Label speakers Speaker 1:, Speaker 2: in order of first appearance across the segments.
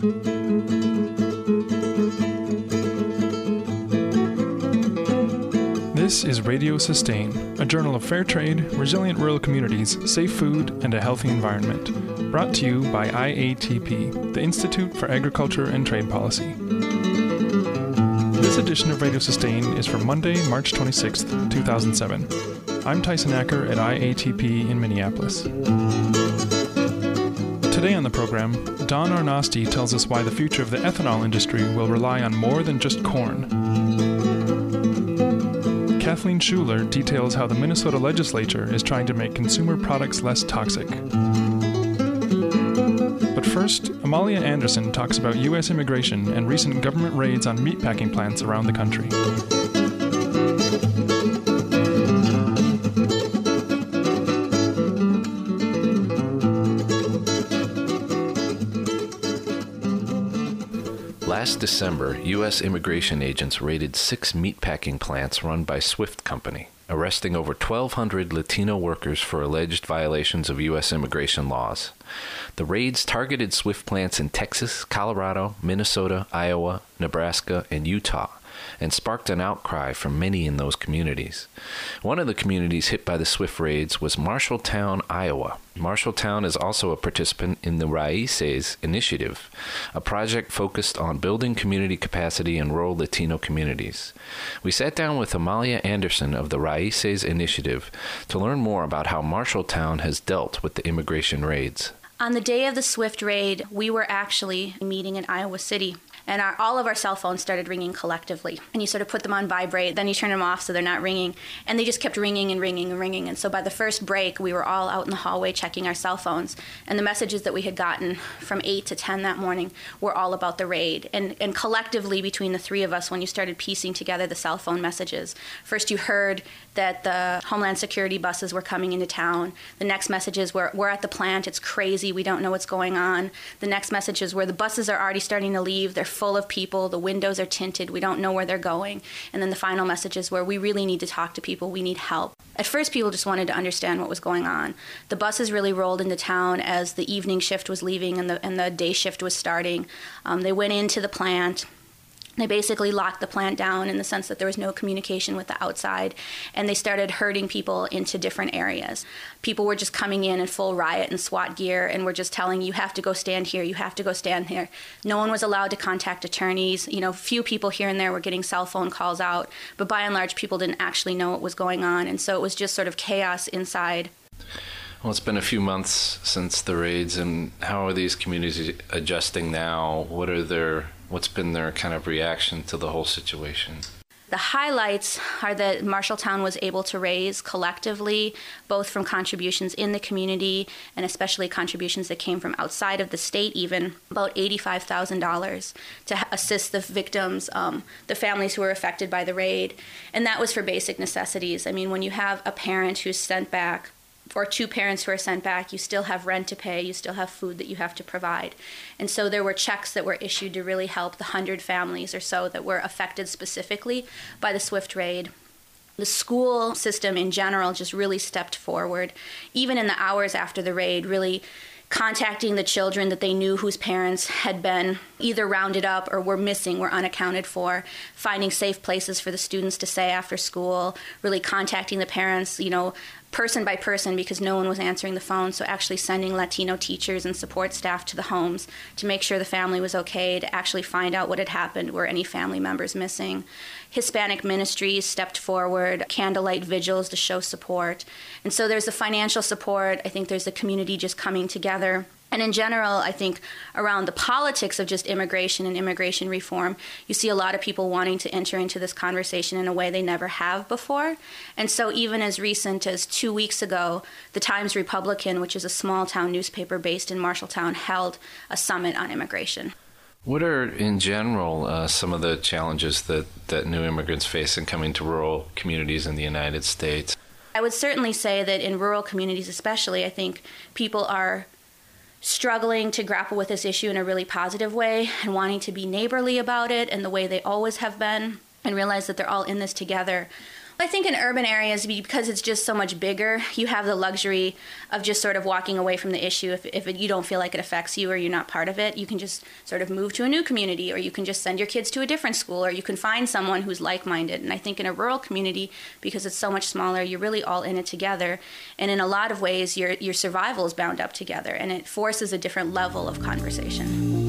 Speaker 1: This is Radio Sustain, a journal of fair trade, resilient rural communities, safe food, and a healthy environment. Brought to you by IATP, the Institute for Agriculture and Trade Policy. This edition of Radio Sustain is for Monday, March 26th, 2007. I'm Tyson Acker at IATP in Minneapolis. Today on the program, Don Arnosti tells us why the future of the ethanol industry will rely on more than just corn. Kathleen Schuler details how the Minnesota legislature is trying to make consumer products less toxic. But first, Amalia Anderson talks about U.S. immigration and recent government raids on meatpacking plants around the country.
Speaker 2: Last December, U.S. immigration agents raided six meatpacking plants run by Swift Company, arresting over 1,200 Latino workers for alleged violations of U.S. immigration laws. The raids targeted Swift plants in Texas, Colorado, Minnesota, Iowa, Nebraska, and Utah and sparked an outcry from many in those communities. One of the communities hit by the Swift raids was Marshalltown, Iowa. Marshalltown is also a participant in the Raices Initiative, a project focused on building community capacity in rural Latino communities. We sat down with Amalia Anderson of the Raices Initiative to learn more about how Marshalltown has dealt with the immigration raids.
Speaker 3: On the day of the Swift raid, we were actually meeting in Iowa City and our, all of our cell phones started ringing collectively. And you sort of put them on vibrate, then you turn them off so they're not ringing, and they just kept ringing and ringing and ringing. And so by the first break, we were all out in the hallway checking our cell phones, and the messages that we had gotten from 8 to 10 that morning were all about the raid. And, and collectively, between the three of us, when you started piecing together the cell phone messages, first you heard that the Homeland Security buses were coming into town. The next messages were, we're at the plant, it's crazy, we don't know what's going on. The next messages were the buses are already starting to leave, they're full of people, the windows are tinted, we don't know where they're going. And then the final messages where we really need to talk to people, we need help. At first, people just wanted to understand what was going on. The buses really rolled into town as the evening shift was leaving and the, and the day shift was starting. Um, they went into the plant they basically locked the plant down in the sense that there was no communication with the outside, and they started herding people into different areas. People were just coming in in full riot and SWAT gear, and were just telling you have to go stand here, you have to go stand here. No one was allowed to contact attorneys. You know, few people here and there were getting cell phone calls out, but by and large, people didn't actually know what was going on, and so it was just sort of chaos inside.
Speaker 2: Well, it's been a few months since the raids, and how are these communities adjusting now? What are their what's been their kind of reaction to the whole situation?
Speaker 3: The highlights are that Marshalltown was able to raise collectively, both from contributions in the community and especially contributions that came from outside of the state, even about $85,000 to assist the victims, um, the families who were affected by the raid. And that was for basic necessities. I mean, when you have a parent who's sent back or two parents who are sent back, you still have rent to pay, you still have food that you have to provide. And so there were checks that were issued to really help the 100 families or so that were affected specifically by the Swift raid. The school system in general just really stepped forward, even in the hours after the raid, really contacting the children that they knew whose parents had been either rounded up or were missing, were unaccounted for, finding safe places for the students to stay after school, really contacting the parents, you know, person by person because no one was answering the phone. So, actually sending Latino teachers and support staff to the homes to make sure the family was okay, to actually find out what had happened, were any family members missing. Hispanic ministries stepped forward, candlelight vigils to show support. And so, there's the financial support. I think there's the community just coming together and in general, I think around the politics of just immigration and immigration reform, you see a lot of people wanting to enter into this conversation in a way they never have before. And so, even as recent as two weeks ago, the Times Republican, which is a small town newspaper based in Marshalltown, held a summit on immigration.
Speaker 2: What are, in general, uh, some of the challenges that, that new immigrants face in coming to rural communities in the United States?
Speaker 3: I would certainly say that in rural communities, especially, I think people are struggling to grapple with this issue in a really positive way and wanting to be neighborly about it and the way they always have been and realize that they're all in this together. I think in urban areas, because it's just so much bigger, you have the luxury of just sort of walking away from the issue. If, if it, you don't feel like it affects you or you're not part of it, you can just sort of move to a new community or you can just send your kids to a different school or you can find someone who's like minded. And I think in a rural community, because it's so much smaller, you're really all in it together. And in a lot of ways, your, your survival is bound up together and it forces a different level of conversation.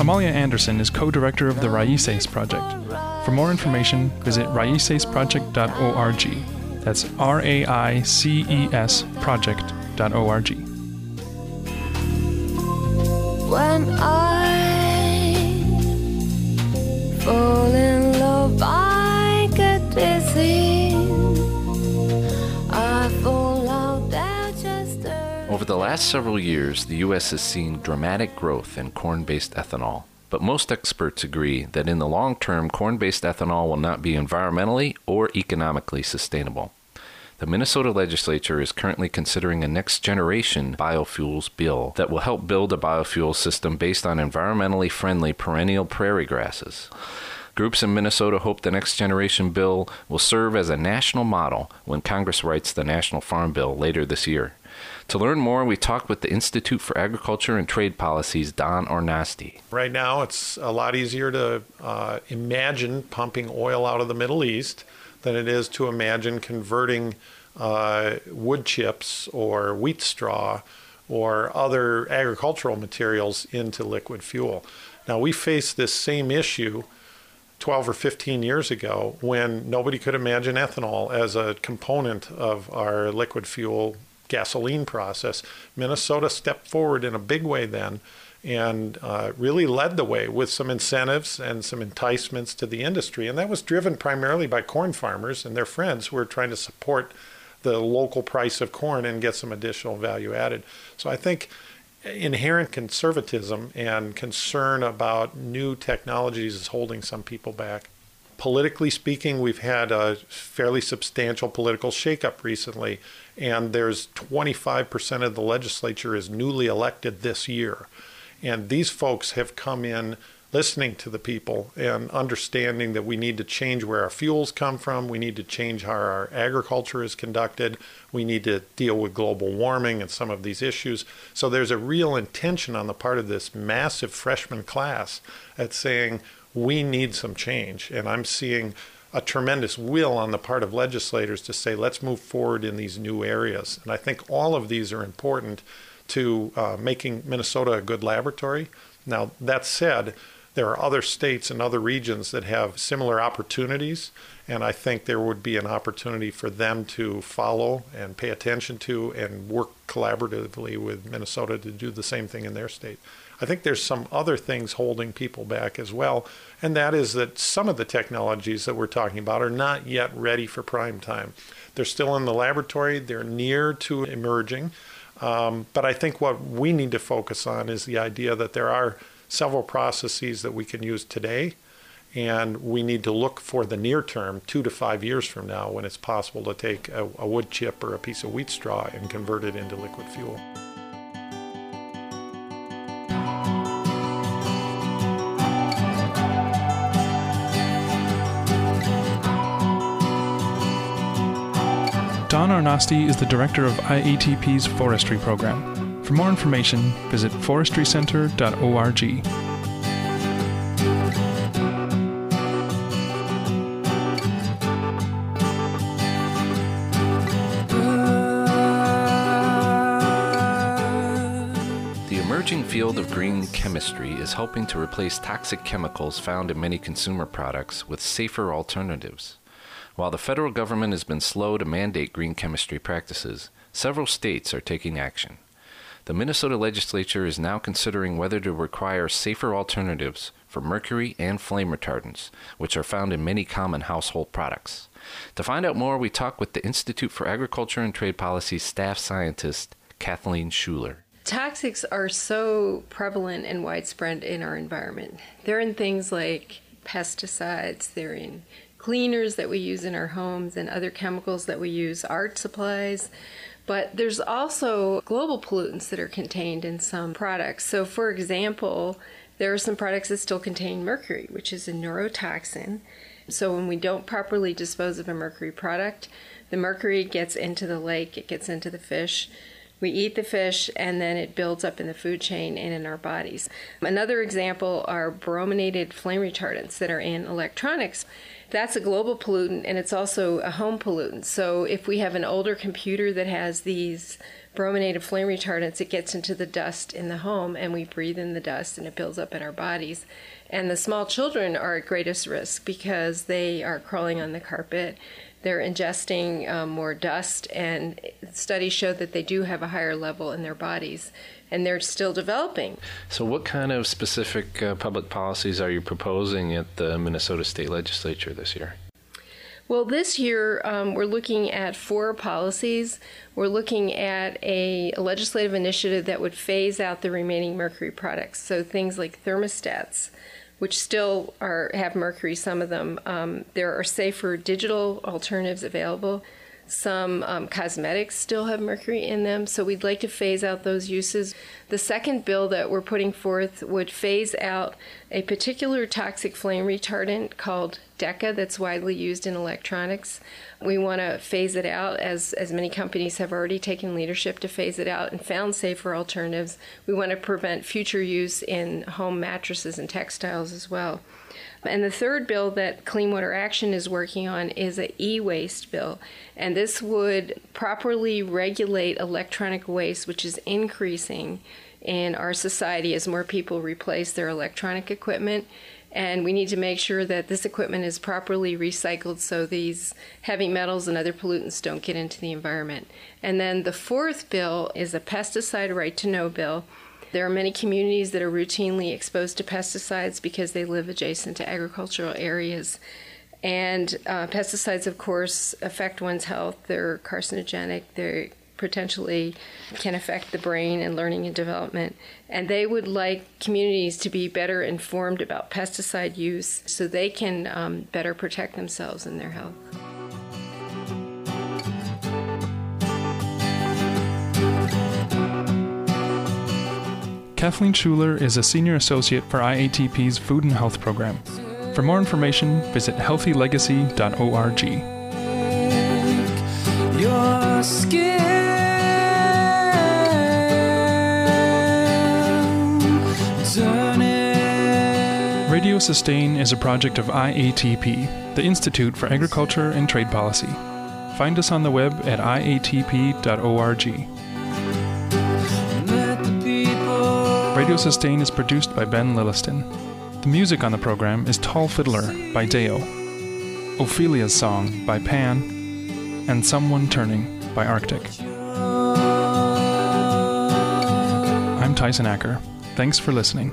Speaker 1: Amalia Anderson is co-director of the Raices Project. For more information, visit raicesproject.org. That's R-A-I-C-E-S project.org. When I fall in
Speaker 2: last several years, the U.S. has seen dramatic growth in corn based ethanol. But most experts agree that in the long term, corn based ethanol will not be environmentally or economically sustainable. The Minnesota legislature is currently considering a next generation biofuels bill that will help build a biofuel system based on environmentally friendly perennial prairie grasses. Groups in Minnesota hope the next generation bill will serve as a national model when Congress writes the National Farm Bill later this year. To learn more, we talked with the Institute for Agriculture and Trade Policies, Don Arnosti.
Speaker 4: Right now, it's a lot easier to uh, imagine pumping oil out of the Middle East than it is to imagine converting uh, wood chips or wheat straw or other agricultural materials into liquid fuel. Now, we face this same issue 12 or 15 years ago when nobody could imagine ethanol as a component of our liquid fuel gasoline process. Minnesota stepped forward in a big way then and uh, really led the way with some incentives and some enticements to the industry. And that was driven primarily by corn farmers and their friends who were trying to support the local price of corn and get some additional value added. So I think inherent conservatism and concern about new technologies is holding some people back. Politically speaking, we've had a fairly substantial political shakeup recently and there's 25% of the legislature is newly elected this year. And these folks have come in listening to the people and understanding that we need to change where our fuels come from, we need to change how our agriculture is conducted, we need to deal with global warming and some of these issues. So there's a real intention on the part of this massive freshman class at saying we need some change. And I'm seeing a tremendous will on the part of legislators to say, let's move forward in these new areas. And I think all of these are important to uh, making Minnesota a good laboratory. Now, that said, there are other states and other regions that have similar opportunities, and I think there would be an opportunity for them to follow and pay attention to and work collaboratively with Minnesota to do the same thing in their state. I think there's some other things holding people back as well, and that is that some of the technologies that we're talking about are not yet ready for prime time. They're still in the laboratory, they're near to emerging. Um, but I think what we need to focus on is the idea that there are several processes that we can use today, and we need to look for the near term, two to five years from now, when it's possible to take a, a wood chip or a piece of wheat straw and convert it into liquid fuel.
Speaker 1: Don Arnosti is the director of IATP's forestry program. For more information, visit forestrycenter.org.
Speaker 2: The emerging field of green chemistry is helping to replace toxic chemicals found in many consumer products with safer alternatives. While the federal government has been slow to mandate green chemistry practices, several states are taking action. The Minnesota legislature is now considering whether to require safer alternatives for mercury and flame retardants, which are found in many common household products. To find out more, we talk with the Institute for Agriculture and Trade Policy staff scientist Kathleen Schuler.
Speaker 5: Toxics are so prevalent and widespread in our environment. They're in things like pesticides, they're in cleaners that we use in our homes and other chemicals that we use, art supplies, But there's also global pollutants that are contained in some products. So, for example, there are some products that still contain mercury, which is a neurotoxin. So, when we don't properly dispose of a mercury product, the mercury gets into the lake, it gets into the fish. We eat the fish and then it builds up in the food chain and in our bodies. Another example are brominated flame retardants that are in electronics. That's a global pollutant and it's also a home pollutant. So if we have an older computer that has these brominated flame retardants, it gets into the dust in the home and we breathe in the dust and it builds up in our bodies. And the small children are at greatest risk because they are crawling on the carpet they're ingesting um, more dust, and studies show that they do have a higher level in their bodies, and they're still developing.
Speaker 2: So, what kind of specific uh, public policies are you proposing at the Minnesota State Legislature this year?
Speaker 5: Well, this year um, we're looking at four policies. We're looking at a, a, legislative initiative that would phase out the remaining mercury products. So things like thermostats, which still are have mercury. Some of them. Um, there are safer digital alternatives available. Some um, cosmetics still have mercury in them, so we'd like to phase out those uses. The second bill that we're putting forth would phase out a particular toxic flame retardant called DECA that's widely used in electronics. We want to phase it out as, as many companies have already taken leadership to phase it out and found safer alternatives. We want to prevent future use in home mattresses and textiles as well. And the third bill that Clean Water Action is working on is an e waste bill. And this would properly regulate electronic waste, which is increasing in our society as more people replace their electronic equipment. And we need to make sure that this equipment is properly recycled so these heavy metals and other pollutants don't get into the environment. And then the fourth bill is a pesticide right to know bill. There are many communities that are routinely exposed to pesticides because they live adjacent to agricultural areas. And uh, pesticides, of course, affect one's health. They're carcinogenic. They potentially can affect the brain and learning and development. And they would like communities to be better informed about pesticide use so they can um, better protect themselves and their health.
Speaker 1: Kathleen Schuler is a senior associate for IATP's Food and Health Program. For more information, visit healthylegacy.org. Radio Sustain is a project of IATP, the Institute for Agriculture and Trade Policy. Find us on the web at iatp.org. Radio Sustain is produced by Ben Lilliston. The music on the program is Tall Fiddler by Deo, Ophelia's Song by Pan, and Someone Turning by Arctic. I'm Tyson Acker. Thanks for listening.